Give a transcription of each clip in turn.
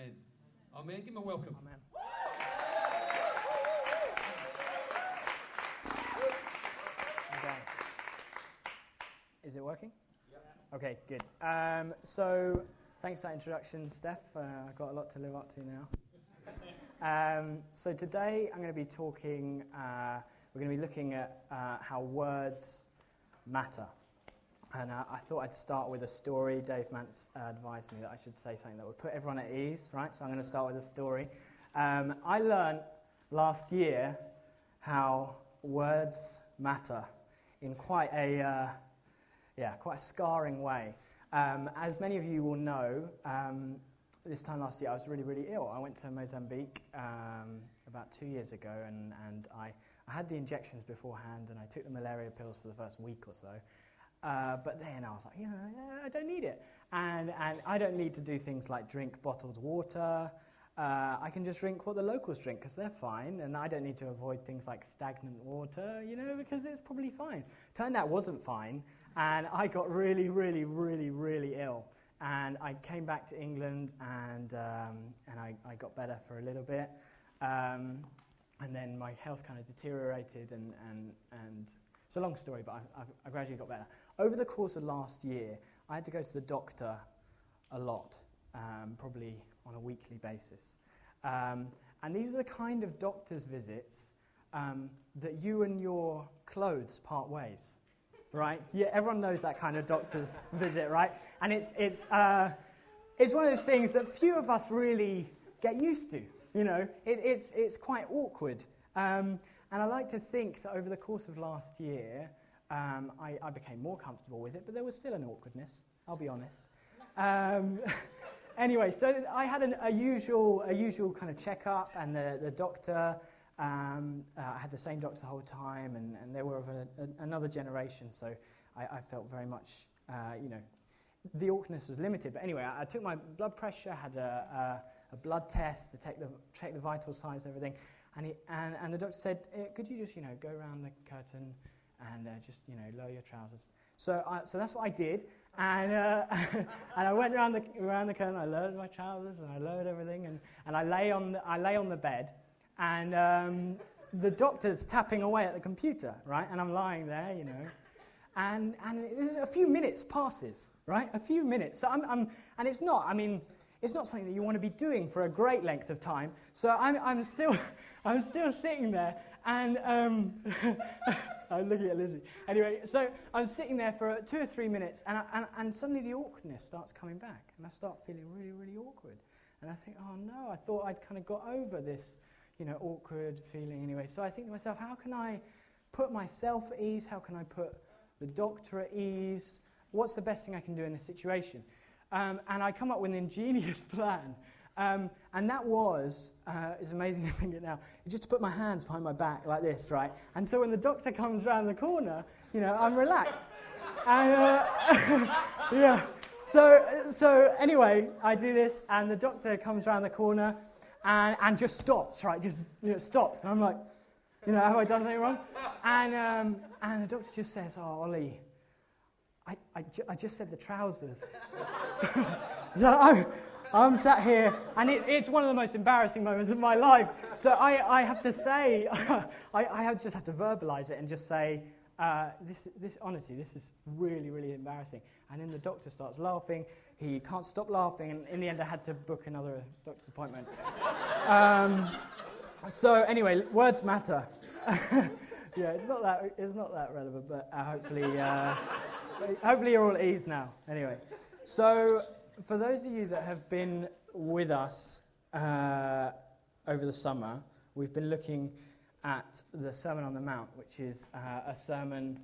Amen. Amen. Give him a welcome. Amen. Okay. Is it working? Okay, good. Um, so, thanks for that introduction, Steph. Uh, I've got a lot to live up to now. um, so, today I'm going to be talking, uh, we're going to be looking at uh, how words matter. And uh, I thought I'd start with a story. Dave Mance uh, advised me that I should say something that would put everyone at ease, right? So, I'm going to start with a story. Um, I learned last year how words matter in quite a uh, yeah, quite a scarring way. Um, as many of you will know, um, this time last year I was really, really ill. I went to Mozambique um, about two years ago, and, and I, I had the injections beforehand, and I took the malaria pills for the first week or so. Uh, but then I was like, yeah, I don't need it. And, and I don't need to do things like drink bottled water. Uh, I can just drink what the locals drink because they're fine, and I don't need to avoid things like stagnant water, you know, because it's probably fine. Turned out wasn't fine, and I got really, really, really, really ill. And I came back to England and, um, and I, I, got better for a little bit. Um, and then my health kind of deteriorated, and, and, and it's a long story, but I, I gradually got better. Over the course of last year, I had to go to the doctor a lot, um, probably on a weekly basis. Um, and these are the kind of doctor's visits um, that you and your clothes part ways right? Yeah, everyone knows that kind of doctor's visit, right? And it's, it's, uh, it's one of those things that few of us really get used to. You know, it, it's, it's quite awkward. Um, and I like to think that over the course of last year, um, I, I, became more comfortable with it, but there was still an awkwardness, I'll be honest. Um, anyway, so I had an, a, usual, a usual kind of checkup, and the, the doctor um, uh, I had the same doctor the whole time, and, and they were of a, a, another generation, so I, I felt very much, uh, you know, the awkwardness was limited. But anyway, I, I took my blood pressure, had a, a, a, blood test to check the, check the vital signs and everything, and, he, and, and the doctor said, eh, could you just, you know, go around the curtain and uh, just, you know, lower your trousers. So, I, so that's what I did, and, uh, and I went around the, around the curtain, I lowered my trousers, and I lowered everything, and, and I, lay on the, I lay on the bed, and um, the doctor's tapping away at the computer, right? And I'm lying there, you know. And, and a few minutes passes, right? A few minutes. So I'm, I'm, and it's not, I mean, it's not something that you want to be doing for a great length of time. So I'm, I'm, still, I'm still sitting there, and um, I'm looking at Lizzie. Anyway, so I'm sitting there for two or three minutes, and, I, and, and suddenly the awkwardness starts coming back, and I start feeling really, really awkward. And I think, oh no, I thought I'd kind of got over this you know, awkward feeling anyway. So I think to myself, how can I put myself at ease? How can I put the doctor at ease? What's the best thing I can do in this situation? Um, and I come up with an ingenious plan. Um, and that was, uh, it's amazing to think it now, just to put my hands behind my back like this, right? And so when the doctor comes around the corner, you know, I'm relaxed. and, uh, yeah. So, so anyway, I do this, and the doctor comes around the corner, and, and just stops, right? Just you know, stops. And I'm like, you know, have I done something wrong? And, um, and the doctor just says, oh, Ollie, I, I, ju- I just said the trousers. so I'm, I'm sat here, and it, it's one of the most embarrassing moments of my life. So I, I have to say, I, I have just have to verbalize it and just say, uh, this, this, honestly, this is really, really embarrassing. And then the doctor starts laughing. He can't stop laughing. And in the end, I had to book another doctor's appointment. um, so, anyway, words matter. yeah, it's not that, it's not that relevant, but uh, hopefully, uh, hopefully you're all at ease now. Anyway, so for those of you that have been with us uh, over the summer, we've been looking at the Sermon on the Mount, which is uh, a sermon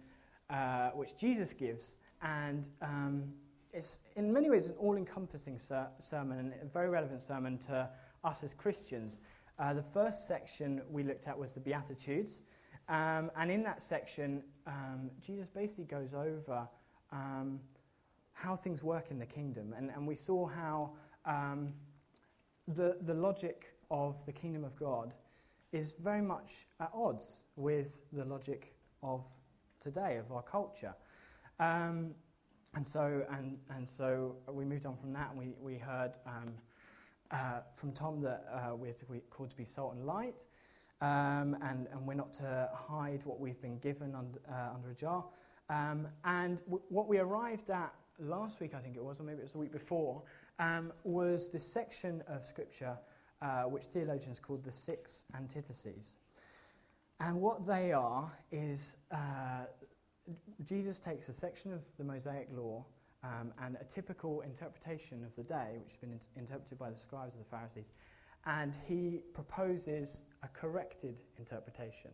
uh, which Jesus gives. And um, it's in many ways an all encompassing ser- sermon and a very relevant sermon to us as Christians. Uh, the first section we looked at was the Beatitudes. Um, and in that section, um, Jesus basically goes over um, how things work in the kingdom. And, and we saw how um, the, the logic of the kingdom of God is very much at odds with the logic of today, of our culture. Um, and, so, and, and so we moved on from that and we, we heard um, uh, from Tom that uh, we're to be called to be salt and light, um, and, and we're not to hide what we've been given under, uh, under a jar. Um, and w- what we arrived at last week, I think it was, or maybe it was the week before, um, was this section of Scripture uh, which theologians called the six antitheses. And what they are is uh, Jesus takes a section of the Mosaic law um, and a typical interpretation of the day, which has been in- interpreted by the scribes of the Pharisees, and he proposes a corrected interpretation.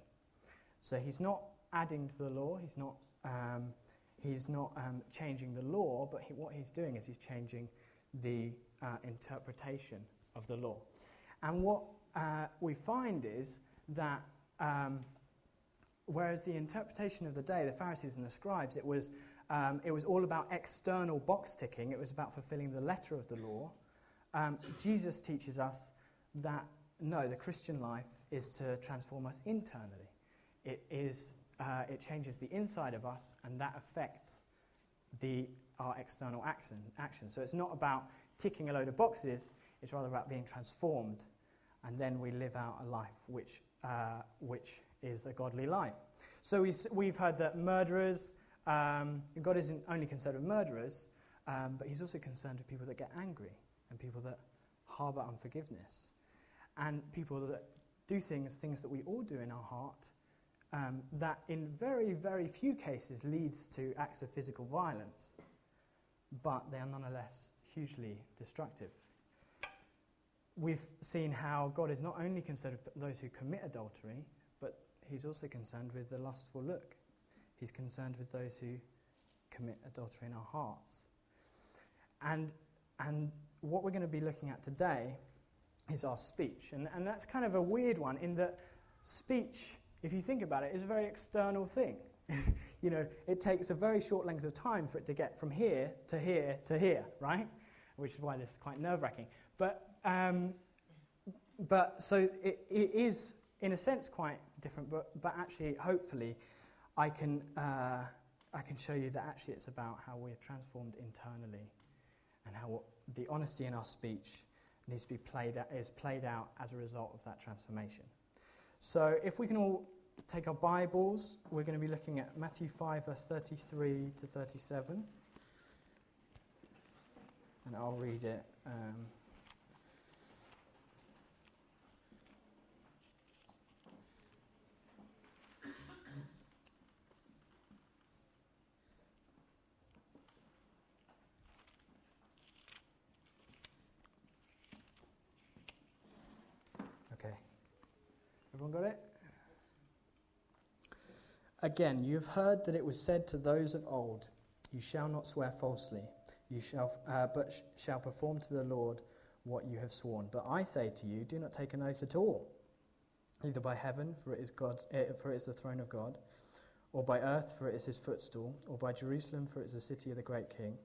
So he's not adding to the law, he's not, um, he's not um, changing the law, but he, what he's doing is he's changing the uh, interpretation of the law. And what uh, we find is that um, whereas the interpretation of the day, the Pharisees and the scribes, it was, um, it was all about external box ticking, it was about fulfilling the letter of the law. Um, Jesus teaches us that no, the Christian life is to transform us internally. It, is, uh, it changes the inside of us, and that affects the, our external action, action. So it's not about ticking a load of boxes, it's rather about being transformed, and then we live out a life which, uh, which is a godly life. So we've heard that murderers, um, God isn't only concerned with murderers, um, but He's also concerned with people that get angry and people that harbour unforgiveness and people that do things, things that we all do in our heart, um, that in very, very few cases leads to acts of physical violence, but they are nonetheless hugely destructive. We've seen how God is not only concerned with those who commit adultery, but He's also concerned with the lustful look. He's concerned with those who commit adultery in our hearts. And, and what we're going to be looking at today is our speech. And, and that's kind of a weird one in that speech, if you think about it, is a very external thing. you know, it takes a very short length of time for it to get from here to here to here, right? Which is why this is quite nerve wracking. But, um, but so it, it is, in a sense, quite different, but, but actually, hopefully, I can, uh, I can show you that actually it's about how we're transformed internally and how the honesty in our speech needs to be played is played out as a result of that transformation. So if we can all take our Bibles, we're going to be looking at Matthew 5, verse 33 to 37. And I'll read it. Um, Everyone got it? Again, you have heard that it was said to those of old, You shall not swear falsely, you shall, uh, but sh- shall perform to the Lord what you have sworn. But I say to you, do not take an oath at all, either by heaven, for it is, God's, uh, for it is the throne of God, or by earth, for it is his footstool, or by Jerusalem, for it is the city of the great king.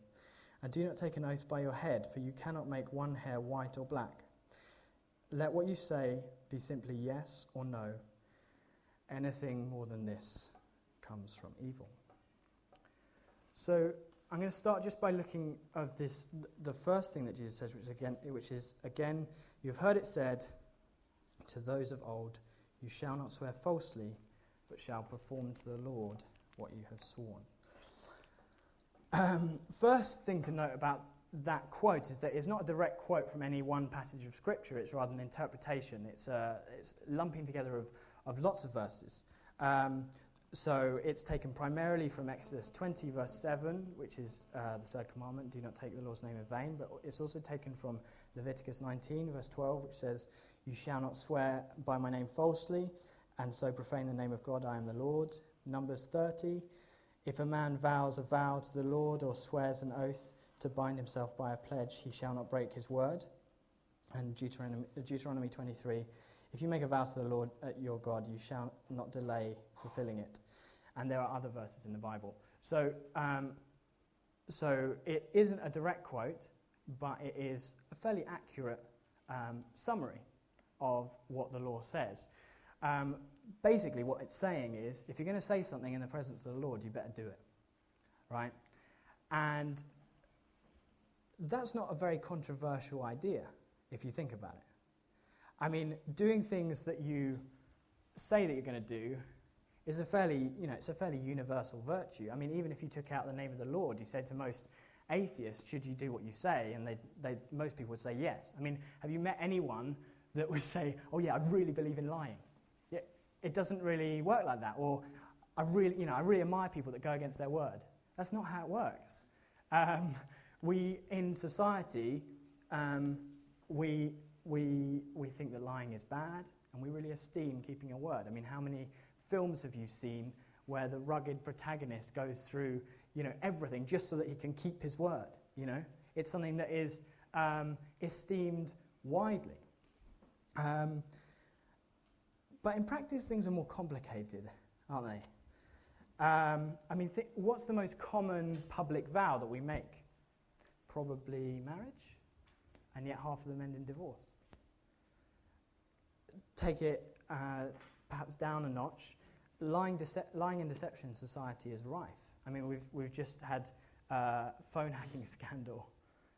And do not take an oath by your head, for you cannot make one hair white or black. Let what you say be simply yes or no. Anything more than this comes from evil. So I'm going to start just by looking of this the first thing that Jesus says, which again which is again, you've heard it said to those of old, you shall not swear falsely, but shall perform to the Lord what you have sworn. Um, first thing to note about that quote is that it's not a direct quote from any one passage of Scripture, it's rather an interpretation. It's, uh, it's lumping together of, of lots of verses. Um, so it's taken primarily from Exodus 20, verse 7, which is uh, the third commandment do not take the Lord's name in vain. But it's also taken from Leviticus 19, verse 12, which says, You shall not swear by my name falsely, and so profane the name of God, I am the Lord. Numbers 30, if a man vows a vow to the Lord or swears an oath, to bind himself by a pledge, he shall not break his word. And Deuteronomy, Deuteronomy 23 If you make a vow to the Lord uh, your God, you shall not delay fulfilling it. And there are other verses in the Bible. So, um, so it isn't a direct quote, but it is a fairly accurate um, summary of what the law says. Um, basically, what it's saying is if you're going to say something in the presence of the Lord, you better do it. Right? And that's not a very controversial idea. if you think about it. I mean, doing things that you say that you're going to do is a fairly, you know, it's a fairly universal virtue. I mean, even if you took out the name of the Lord, you said to most atheists, should you do what you say? And they, they, most people would say yes. I mean, have you met anyone that would say, oh yeah, I really believe in lying? It doesn't really work like that. Or I really, you know, I really admire people that go against their word. That's not how it works. Um, we, in society, um, we, we, we think that lying is bad, and we really esteem keeping your word. I mean, how many films have you seen where the rugged protagonist goes through, you know, everything just so that he can keep his word? You know, it's something that is um, esteemed widely. Um, but in practice, things are more complicated, aren't they? Um, I mean, th- what's the most common public vow that we make? Probably marriage, and yet half of them end in divorce. Take it uh, perhaps down a notch. Lying, dece- lying and deception society is rife. I mean, we've, we've just had a uh, phone hacking scandal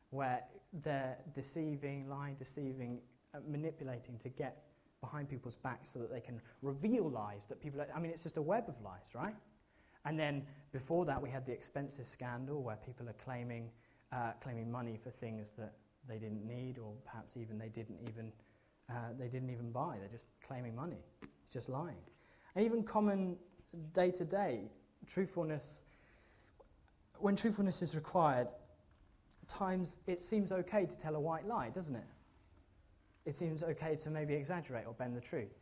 where they're deceiving, lying, deceiving, uh, manipulating to get behind people's backs so that they can reveal lies that people. I mean, it's just a web of lies, right? And then before that, we had the expenses scandal where people are claiming, uh, claiming money for things that they didn't need or perhaps even they didn't even, uh, they didn't even buy. They're just claiming money. It's just lying. And even common day to day truthfulness, when truthfulness is required, times it seems okay to tell a white lie, doesn't it? It seems okay to maybe exaggerate or bend the truth.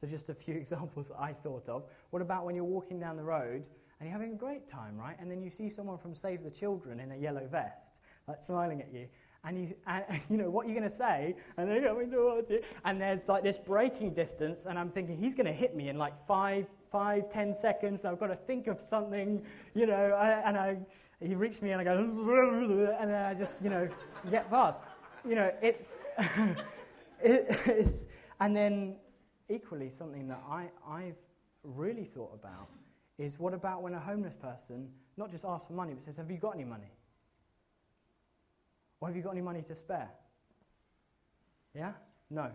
So, just a few examples that I thought of. What about when you're walking down the road and you're having a great time, right? And then you see someone from Save the Children in a yellow vest, like smiling at you. And you, and, you know, what are you going to say? And they're going to And there's like this braking distance, and I'm thinking he's going to hit me in like five, five, ten seconds. And I've got to think of something, you know. And I, he reached me, and I go, and then I just, you know, get past. You know, it's, it, it's, and then equally, something that I, I've really thought about is what about when a homeless person not just asks for money, but says, Have you got any money? Or have you got any money to spare? Yeah? No.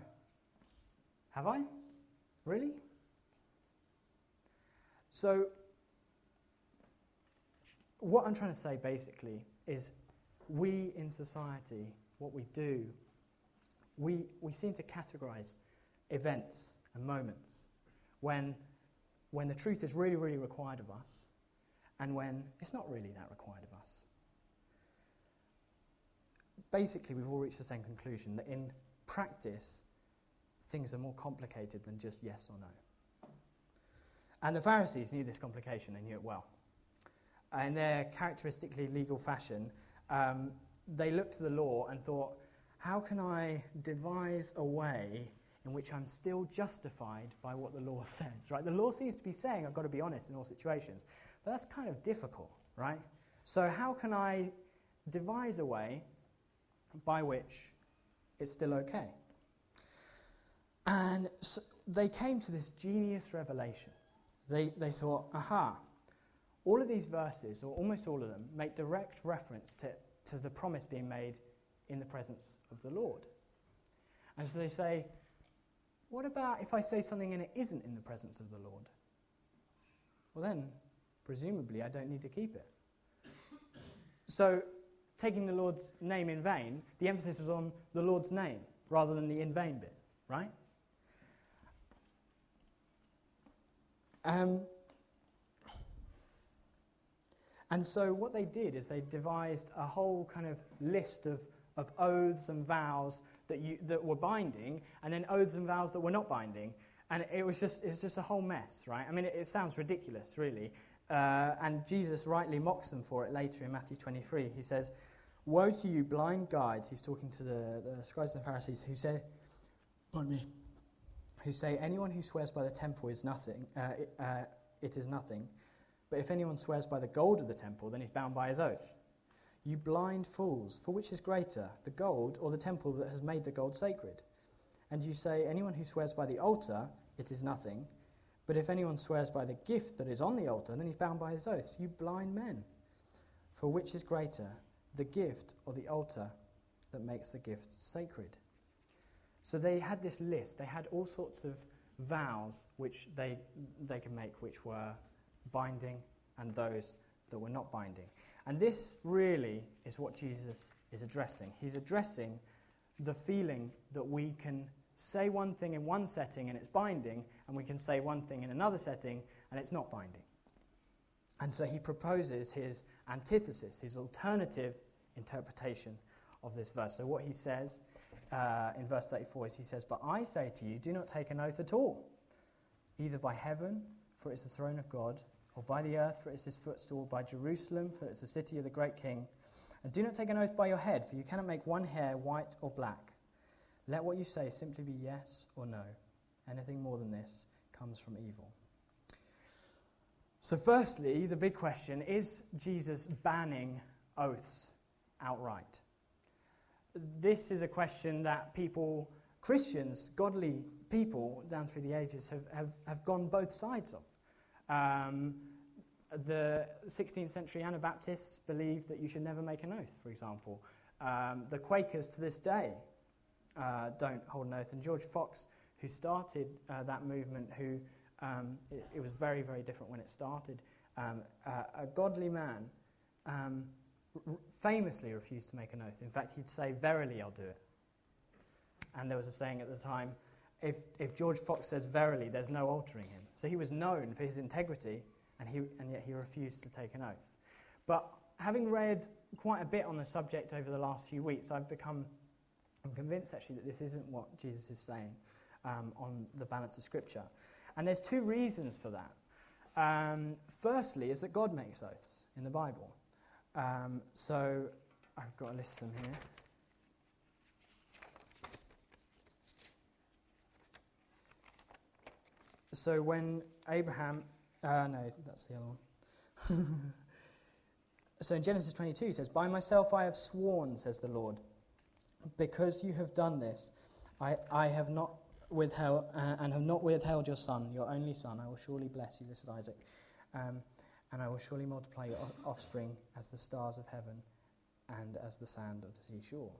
Have I? Really? So, what I'm trying to say basically is we in society, what we do, we, we seem to categorize events and moments when, when the truth is really, really required of us and when it's not really that required of us. Basically, we've all reached the same conclusion that in practice, things are more complicated than just yes or no. And the Pharisees knew this complication, they knew it well. In their characteristically legal fashion, um, they looked to the law and thought, how can I devise a way in which I'm still justified by what the law says, right? The law seems to be saying I've got to be honest in all situations, but that's kind of difficult, right? So, how can I devise a way by which it's still okay? And so they came to this genius revelation. They, they thought, aha, all of these verses, or almost all of them, make direct reference to, to the promise being made in the presence of the Lord. And so they say, what about if I say something and it isn't in the presence of the Lord? Well, then, presumably, I don't need to keep it. So, taking the Lord's name in vain, the emphasis is on the Lord's name rather than the in vain bit, right? Um, and so, what they did is they devised a whole kind of list of, of oaths and vows that, you, that were binding, and then oaths and vows that were not binding. And it was just, it's just a whole mess, right? I mean, it, it sounds ridiculous, really. Uh, and Jesus rightly mocks them for it later in Matthew 23. He says, Woe to you, blind guides. He's talking to the, the scribes and the Pharisees who say, Pardon me, who say, Anyone who swears by the temple is nothing, uh, uh, it is nothing. But if anyone swears by the gold of the temple, then he's bound by his oath. You blind fools, for which is greater, the gold or the temple that has made the gold sacred? And you say, Anyone who swears by the altar, it is nothing. But if anyone swears by the gift that is on the altar, then he's bound by his oaths. You blind men. For which is greater, the gift or the altar that makes the gift sacred? So they had this list. They had all sorts of vows which they, they could make, which were binding, and those that were not binding. And this really is what Jesus is addressing. He's addressing the feeling that we can say one thing in one setting and it's binding, and we can say one thing in another setting and it's not binding. And so he proposes his antithesis, his alternative interpretation of this verse. So what he says uh, in verse 34 is he says, But I say to you, do not take an oath at all, either by heaven, for it is the throne of God, or by the earth, for it is his footstool, by Jerusalem, for it is the city of the great king. And do not take an oath by your head, for you cannot make one hair white or black. Let what you say simply be yes or no. Anything more than this comes from evil. So, firstly, the big question is Jesus banning oaths outright? This is a question that people, Christians, godly people down through the ages, have, have, have gone both sides of. Um, the 16th century Anabaptists believed that you should never make an oath, for example. Um, the Quakers to this day uh, don't hold an oath. And George Fox, who started uh, that movement, who um, it, it, was very, very different when it started, um, uh, a godly man, um, r- famously refused to make an oath. In fact, he'd say, Verily, I'll do it. And there was a saying at the time, if, if George Fox says verily, there's no altering him. So he was known for his integrity, and, he, and yet he refused to take an oath. But having read quite a bit on the subject over the last few weeks, I've become I'm convinced actually that this isn't what Jesus is saying um, on the balance of Scripture. And there's two reasons for that. Um, firstly, is that God makes oaths in the Bible. Um, so I've got a list them here. So when Abraham, uh, no, that's the other one. so in Genesis 22, he says, By myself I have sworn, says the Lord because you have done this, I, I have not withheld uh, and have not withheld your son, your only son. I will surely bless you. This is Isaac. Um, and I will surely multiply your offspring as the stars of heaven and as the sand of the seashore.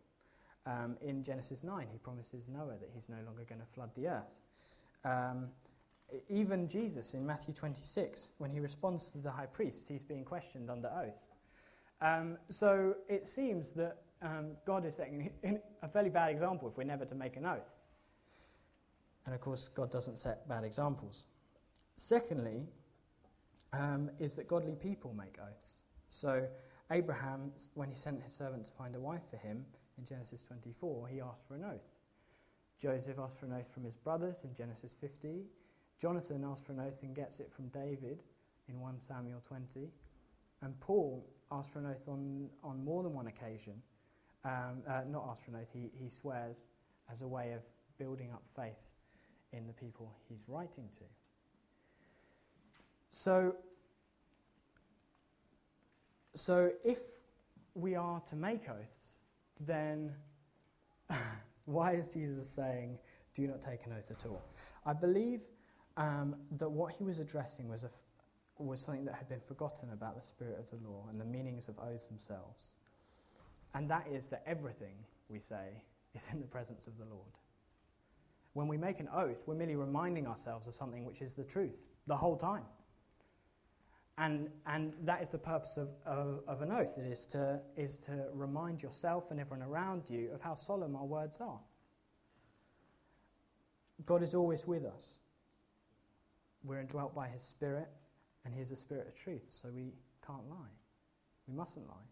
Um, in Genesis 9, he promises Noah that he's no longer going to flood the earth. Um, even Jesus in Matthew 26, when he responds to the high priest, he's being questioned under oath. Um, so it seems that um, God is setting a fairly bad example if we're never to make an oath. And of course, God doesn't set bad examples. Secondly, um, is that godly people make oaths. So, Abraham, when he sent his servant to find a wife for him in Genesis 24, he asked for an oath. Joseph asked for an oath from his brothers in Genesis 50. Jonathan asks for an oath and gets it from David in 1 Samuel 20. And Paul asked for an oath on, on more than one occasion um, uh, not ask for an oath, he, he swears as a way of building up faith in the people he's writing to. So, so if we are to make oaths, then why is Jesus saying, do not take an oath at all? I believe um, that what he was addressing was, a, was something that had been forgotten about the spirit of the law and the meanings of oaths themselves and that is that everything we say is in the presence of the Lord. When we make an oath, we're merely reminding ourselves of something which is the truth the whole time. And, and that is the purpose of, of, of an oath. It is to, is to remind yourself and everyone around you of how solemn our words are. God is always with us. We're indwelt by His Spirit, and He's the Spirit of truth, so we can't lie. We mustn't lie.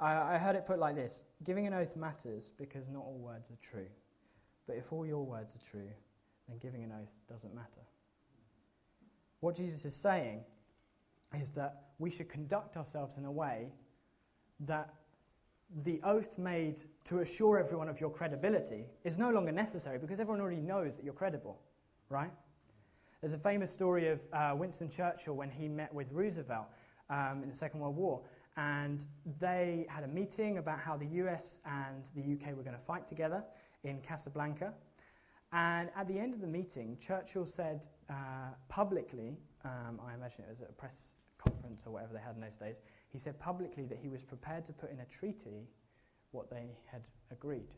I, I heard it put like this Giving an oath matters because not all words are true. But if all your words are true, then giving an oath doesn't matter. What Jesus is saying is that we should conduct ourselves in a way that the oath made to assure everyone of your credibility is no longer necessary because everyone already knows that you're credible, right? There's a famous story of uh, Winston Churchill when he met with Roosevelt um, in the Second World War and they had a meeting about how the US and the UK were going to fight together in Casablanca. And at the end of the meeting, Churchill said uh, publicly, um, I imagine it was at a press conference or whatever they had in those days, he said publicly that he was prepared to put in a treaty what they had agreed.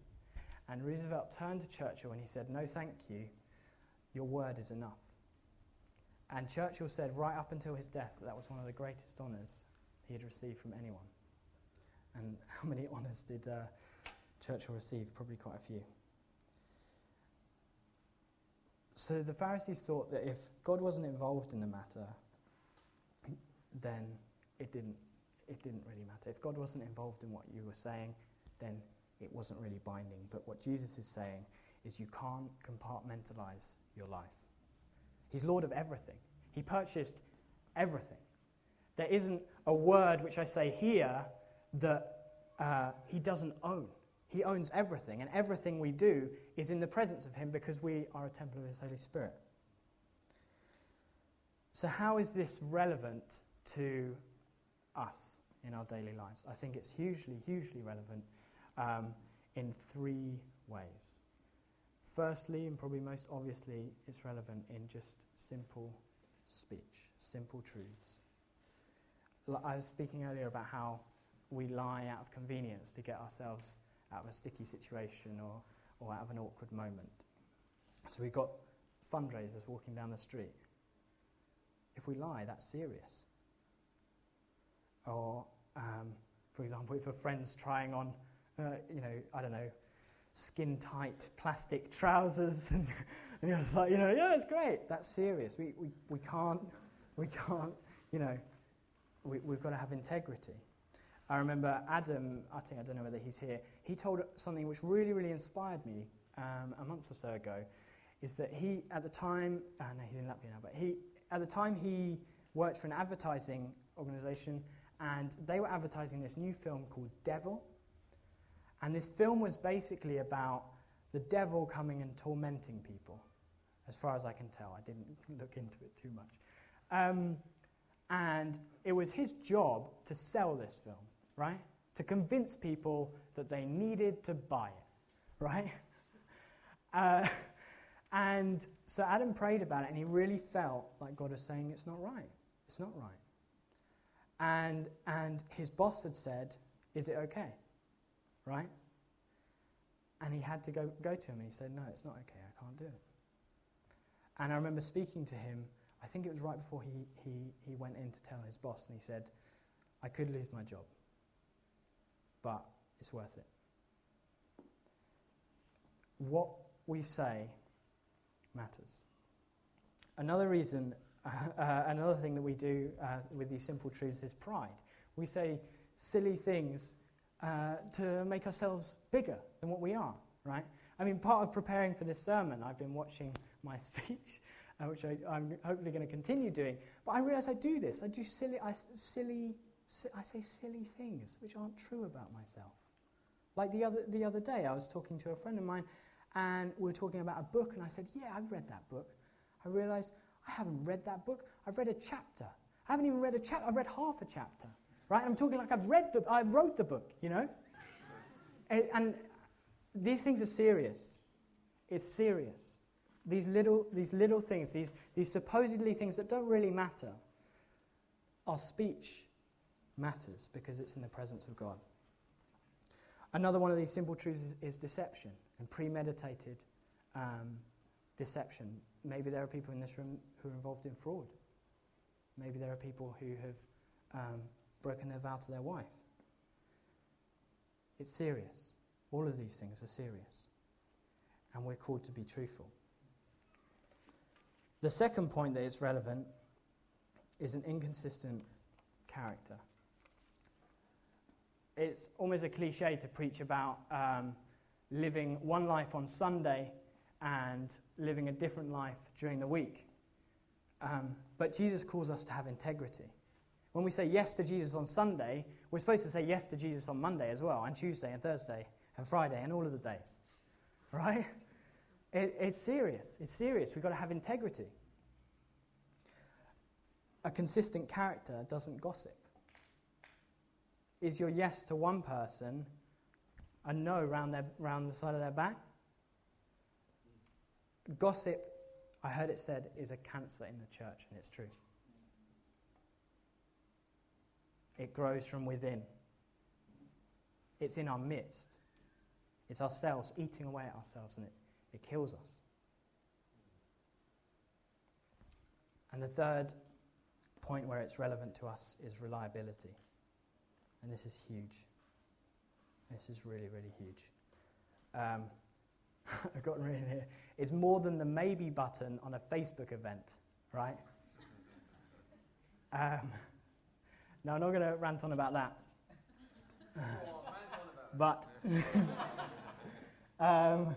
And Roosevelt turned to Churchill and he said, No, thank you. Your word is enough. And Churchill said, right up until his death, that, that was one of the greatest honours he had received from anyone. And how many honours did uh, Churchill receive? Probably quite a few. So the Pharisees thought that if God wasn't involved in the matter, then it didn't, it didn't really matter. If God wasn't involved in what you were saying, then it wasn't really binding. But what Jesus is saying is you can't compartmentalize your life. He's Lord of everything, He purchased everything. There isn't a word which I say here that uh, He doesn't own. He owns everything, and everything we do is in the presence of Him because we are a temple of His Holy Spirit. So, how is this relevant to us in our daily lives? I think it's hugely, hugely relevant um, in three ways. Firstly, and probably most obviously, it's relevant in just simple speech, simple truths. I was speaking earlier about how we lie out of convenience to get ourselves out of a sticky situation or, or out of an awkward moment. So we've got fundraisers walking down the street. If we lie, that's serious. Or, um, for example, if a friend's trying on, uh, you know, I don't know, skin tight plastic trousers, and, and you're like, you know, yeah, it's great. That's serious. We, we, we can't, we can't, you know, we, we've got to have integrity. I remember Adam, I think, I don't know whether he's here, he told something which really, really inspired me um, a month or so ago. Is that he, at the time, uh, no, he's in Latvia now, but he, at the time, he worked for an advertising organization and they were advertising this new film called Devil. And this film was basically about the devil coming and tormenting people, as far as I can tell. I didn't look into it too much. Um, and it was his job to sell this film, right? To convince people that they needed to buy it, right? Uh, and so Adam prayed about it, and he really felt like God was saying, It's not right. It's not right. And, and his boss had said, Is it okay? Right? And he had to go, go to him and he said, No, it's not okay, I can't do it. And I remember speaking to him, I think it was right before he, he, he went in to tell his boss, and he said, I could lose my job, but it's worth it. What we say matters. Another reason, uh, another thing that we do uh, with these simple truths is pride. We say silly things uh, to make ourselves bigger than what we are, right? I mean, part of preparing for this sermon, I've been watching my speech, uh, which I, am hopefully going to continue doing. But I realize I do this. I do silly, I, silly, si- I say silly things which aren't true about myself. Like the other, the other day, I was talking to a friend of mine, and we were talking about a book, and I said, Yeah, I've read that book. I realized I haven't read that book. I've read a chapter. I haven't even read a chapter. I've read half a chapter. Right? I'm talking like I've read the, I wrote the book, you know? and, and these things are serious. It's serious. These little, these little things, these, these supposedly things that don't really matter, our speech matters because it's in the presence of God. Another one of these simple truths is, is deception and premeditated um, deception. Maybe there are people in this room who are involved in fraud. Maybe there are people who have um, broken their vow to their wife. It's serious. All of these things are serious. And we're called to be truthful. The second point that is relevant is an inconsistent character. It's almost a cliche to preach about um, living one life on Sunday and living a different life during the week. Um, but Jesus calls us to have integrity. When we say yes to Jesus on Sunday, we're supposed to say yes to Jesus on Monday as well, and Tuesday and Thursday and Friday and all of the days. Right? It, it's serious. It's serious. We've got to have integrity. A consistent character doesn't gossip. Is your yes to one person a no round, their, round the side of their back? Gossip, I heard it said, is a cancer in the church, and it's true. It grows from within. It's in our midst. It's ourselves eating away at ourselves, and it, it kills us. And the third point where it's relevant to us is reliability. And this is huge. This is really, really huge. Um, I've gotten written here. It's more than the maybe button on a Facebook event, right? Um, no, I'm not going to rant on about that. but um,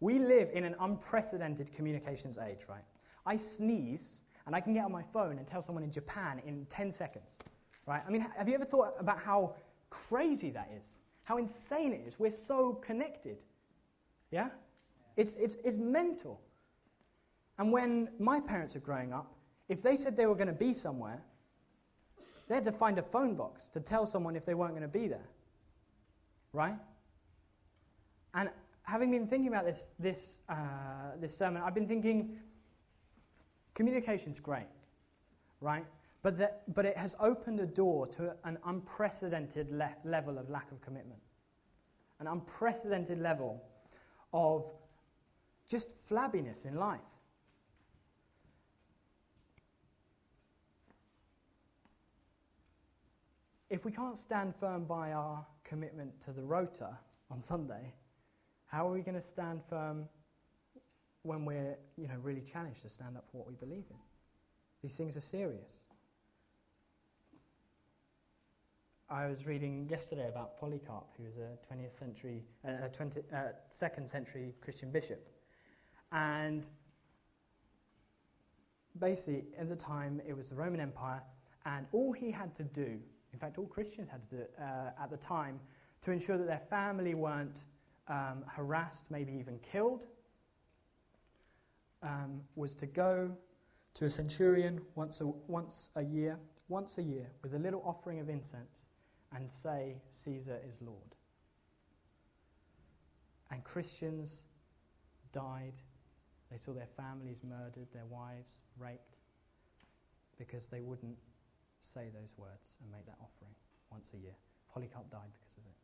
we live in an unprecedented communications age, right? I sneeze and I can get on my phone and tell someone in Japan in 10 seconds, right? I mean, have you ever thought about how crazy that is? How insane it is? We're so connected. Yeah? It's, it's, it's mental. And when my parents were growing up, if they said they were going to be somewhere, they had to find a phone box to tell someone if they weren't going to be there. Right? And having been thinking about this, this, uh, this sermon, I've been thinking communication's great, right? But, that, but it has opened a door to an unprecedented le- level of lack of commitment, an unprecedented level of just flabbiness in life. If we can't stand firm by our commitment to the rota on Sunday, how are we going to stand firm when we're you know, really challenged to stand up for what we believe in? These things are serious. I was reading yesterday about Polycarp, who was a 20th century, uh, 20, uh, second century Christian bishop. And basically, at the time, it was the Roman Empire, and all he had to do in fact, all Christians had to do it uh, at the time to ensure that their family weren't um, harassed, maybe even killed, um, was to go to a centurion once a, once a year, once a year, with a little offering of incense and say, Caesar is Lord. And Christians died. They saw their families murdered, their wives raped, because they wouldn't say those words and make that offering once a year. Polycarp died because of it.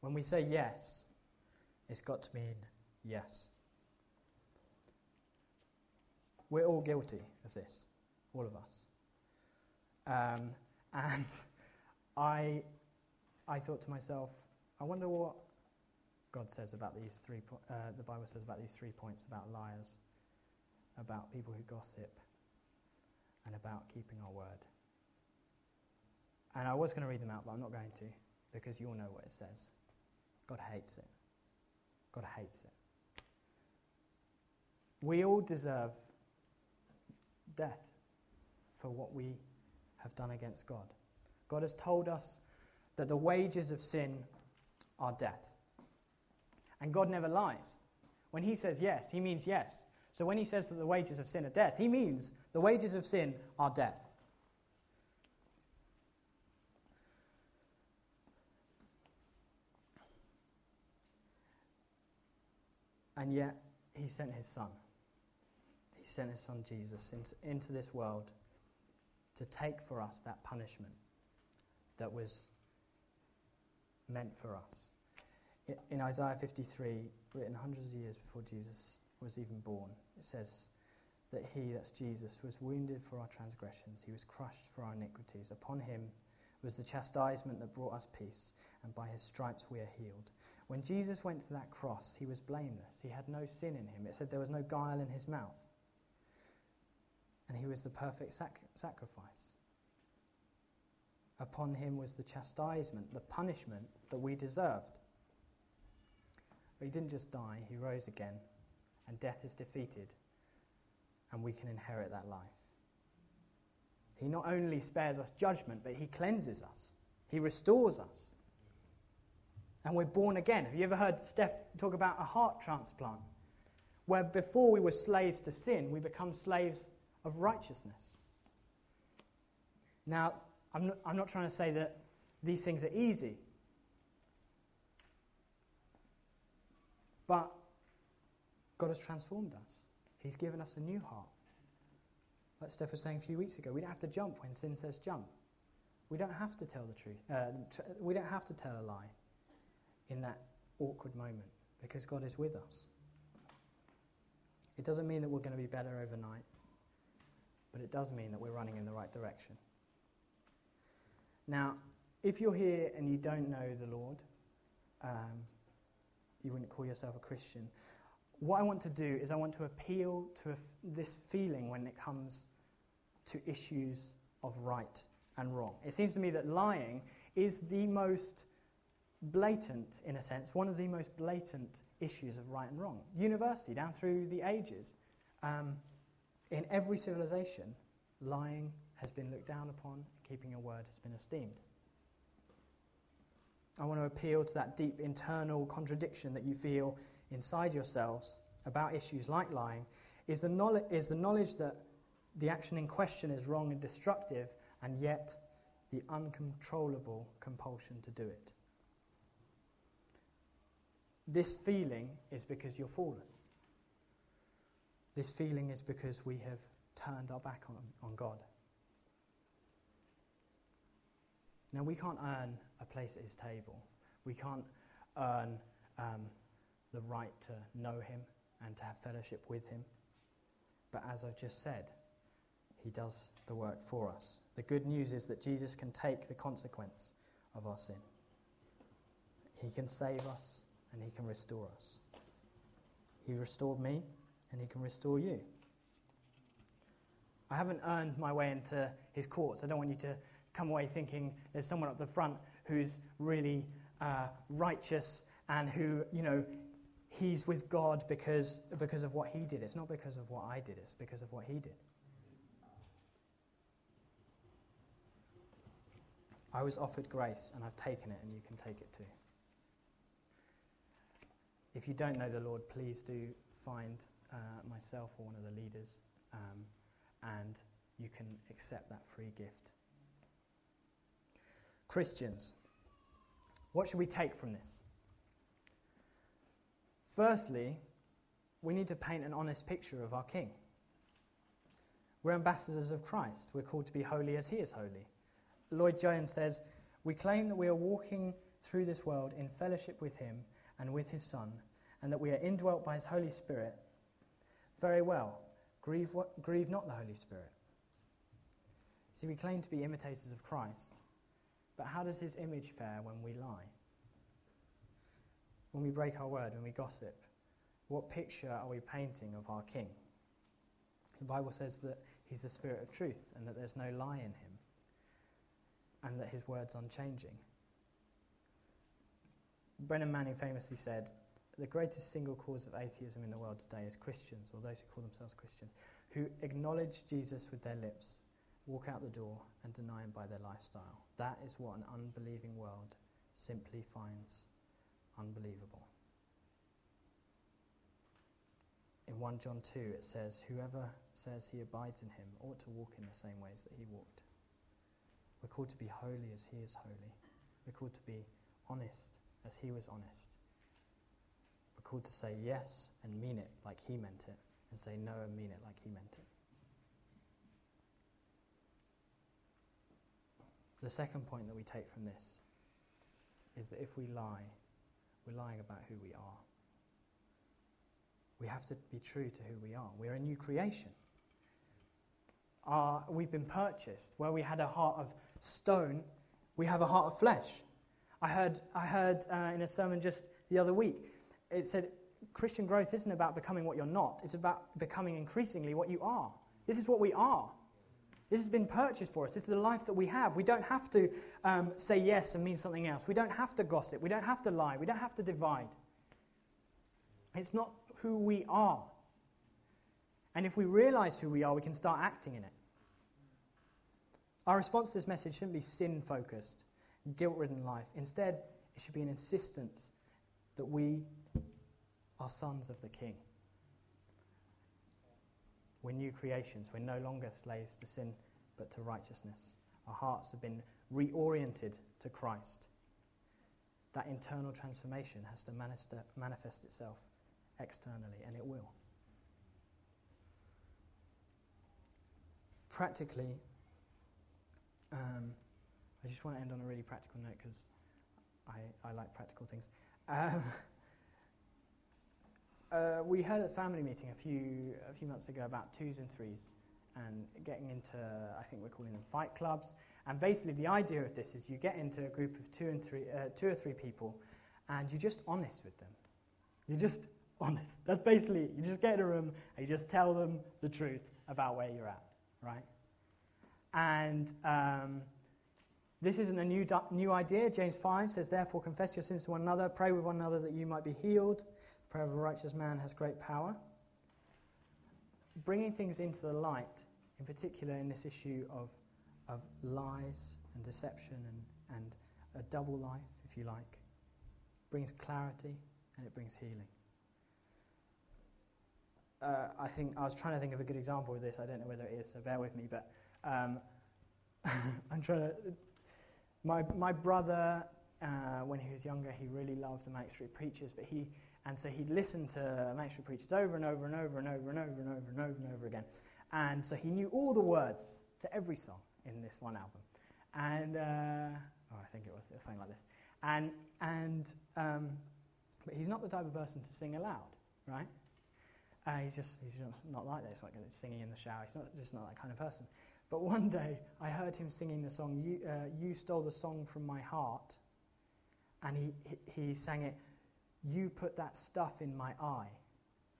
When we say yes, it's got to mean yes. We're all guilty of this, all of us. Um, and I, I thought to myself, I wonder what God says about these three. Po- uh, the Bible says about these three points about liars, about people who gossip, and about keeping our word. And I was going to read them out, but I'm not going to because you all know what it says. God hates it. God hates it. We all deserve death for what we have done against God. God has told us that the wages of sin are death. And God never lies. When He says yes, He means yes. So when he says that the wages of sin are death, he means the wages of sin are death. And yet, he sent his son. He sent his son Jesus into, into this world to take for us that punishment that was meant for us. In Isaiah 53, written hundreds of years before Jesus was even born. It says that he, that's Jesus, was wounded for our transgressions, he was crushed for our iniquities. Upon him was the chastisement that brought us peace, and by his stripes we are healed. When Jesus went to that cross, he was blameless. He had no sin in him. It said there was no guile in his mouth. And he was the perfect sac- sacrifice. Upon him was the chastisement, the punishment that we deserved. But he didn't just die, he rose again and death is defeated, and we can inherit that life. He not only spares us judgment, but He cleanses us, He restores us. And we're born again. Have you ever heard Steph talk about a heart transplant? Where before we were slaves to sin, we become slaves of righteousness. Now, I'm not, I'm not trying to say that these things are easy. But God has transformed us. He's given us a new heart. Like Steph was saying a few weeks ago, we don't have to jump when sin says jump. We don't have to tell the truth. Uh, we don't have to tell a lie in that awkward moment because God is with us. It doesn't mean that we're going to be better overnight, but it does mean that we're running in the right direction. Now, if you're here and you don't know the Lord, um, you wouldn't call yourself a Christian. What I want to do is I want to appeal to this feeling when it comes to issues of right and wrong. It seems to me that lying is the most blatant, in a sense, one of the most blatant issues of right and wrong. University, down through the ages, um, in every civilization, lying has been looked down upon, keeping your word has been esteemed. I want to appeal to that deep internal contradiction that you feel inside yourselves about issues like lying is the, knowledge, is the knowledge that the action in question is wrong and destructive, and yet the uncontrollable compulsion to do it. This feeling is because you're fallen. This feeling is because we have turned our back on, on God. Now, we can't earn a place at his table. We can't earn um, the right to know him and to have fellowship with him. But as I've just said, he does the work for us. The good news is that Jesus can take the consequence of our sin. He can save us and he can restore us. He restored me and he can restore you. I haven't earned my way into his courts. I don't want you to come away thinking there's someone up the front who's really uh, righteous and who, you know, he's with God because, because of what he did. It's not because of what I did, it's because of what he did. I was offered grace and I've taken it, and you can take it too. If you don't know the Lord, please do find uh, myself or one of the leaders, um, and you can accept that free gift. Christians, what should we take from this? Firstly, we need to paint an honest picture of our King. We're ambassadors of Christ. We're called to be holy as He is holy. Lloyd Jones says, We claim that we are walking through this world in fellowship with Him and with His Son, and that we are indwelt by His Holy Spirit. Very well. Grieve, what, grieve not the Holy Spirit. See, we claim to be imitators of Christ, but how does his image fare when we lie? When we break our word, when we gossip? What picture are we painting of our King? The Bible says that he's the Spirit of truth and that there's no lie in him and that his word's unchanging. Brennan Manning famously said, The greatest single cause of atheism in the world today is Christians, or those who call themselves Christians, who acknowledge Jesus with their lips walk out the door and deny him by their lifestyle. That is what an unbelieving world simply finds unbelievable. In 1 John 2, it says, Whoever says he abides in him ought to walk in the same ways that he walked. We're called to be holy as he is holy. We're called to be honest as he was honest. We're called to say yes and mean it like he meant it, and say no and mean it like he meant it. The second point that we take from this is that if we lie, we're lying about who we are. We have to be true to who we are. We're a new creation. Our, we've been purchased. Where we had a heart of stone, we have a heart of flesh. I heard, I heard uh, in a sermon just the other week, it said Christian growth isn't about becoming what you're not, it's about becoming increasingly what you are. This is what we are. This has been purchased for us. This is the life that we have. We don't have to um, say yes and mean something else. We don't have to gossip. We don't have to lie. We don't have to divide. It's not who we are. And if we realize who we are, we can start acting in it. Our response to this message shouldn't be sin focused, guilt ridden life. Instead, it should be an insistence that we are sons of the King. We're new creations. We're no longer slaves to sin, but to righteousness. Our hearts have been reoriented to Christ. That internal transformation has to manifest itself externally, and it will. Practically, um, I just want to end on a really practical note because I, I like practical things. Um, uh, we had a family meeting a few, a few months ago about twos and threes and getting into, I think we're calling them fight clubs. And basically, the idea of this is you get into a group of two, and three, uh, two or three people and you're just honest with them. You're just honest. That's basically, you just get in a room and you just tell them the truth about where you're at, right? And um, this isn't a new, new idea. James 5 says, Therefore, confess your sins to one another, pray with one another that you might be healed. Prayer of a righteous man has great power. Bringing things into the light, in particular in this issue of, of lies and deception and, and a double life, if you like, brings clarity and it brings healing. Uh, I think I was trying to think of a good example of this. I don't know whether it is, so bear with me. But um, I'm trying to. My my brother, uh, when he was younger, he really loved the Manic Street Preachers, but he and so he'd listen to Manic Street Preachers over and over and over and over and over and over and over and over again, and so he knew all the words to every song in this one album, and uh, oh, I think it was, it was something like this, and and um, but he's not the type of person to sing aloud, right? Uh, he's just he's just not like that. He's like singing in the shower. He's not just not that kind of person. But one day I heard him singing the song "You, uh, you Stole the Song from My Heart," and he, he, he sang it. You put that stuff in my eye,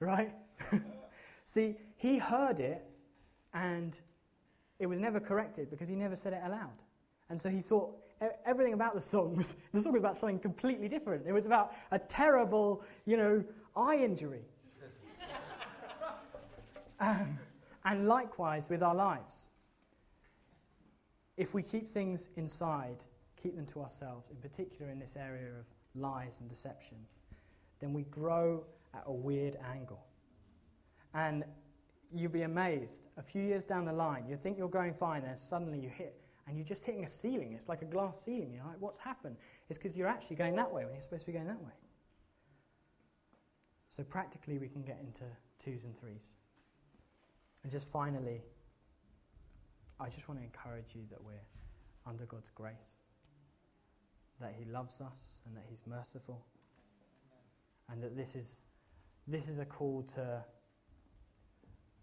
right? See, he heard it, and it was never corrected because he never said it aloud. And so he thought everything about the song was the song was about something completely different. It was about a terrible, you know, eye injury. Um, and likewise with our lives. If we keep things inside, keep them to ourselves, in particular in this area of lies and deception, then we grow at a weird angle. And you'll be amazed. A few years down the line, you think you're going fine, and suddenly you hit, and you're just hitting a ceiling. It's like a glass ceiling. You're like, what's happened? It's because you're actually going that way when you're supposed to be going that way. So, practically, we can get into twos and threes. And just finally, I just want to encourage you that we're under God's grace, that He loves us and that He's merciful, and that this is, this is a call to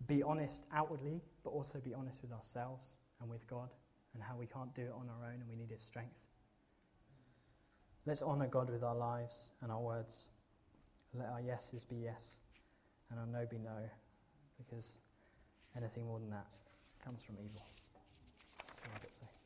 be honest outwardly, but also be honest with ourselves and with God, and how we can't do it on our own and we need His strength. Let's honour God with our lives and our words. Let our yeses be yes and our no be no, because Anything more than that comes from evil. I've got to say.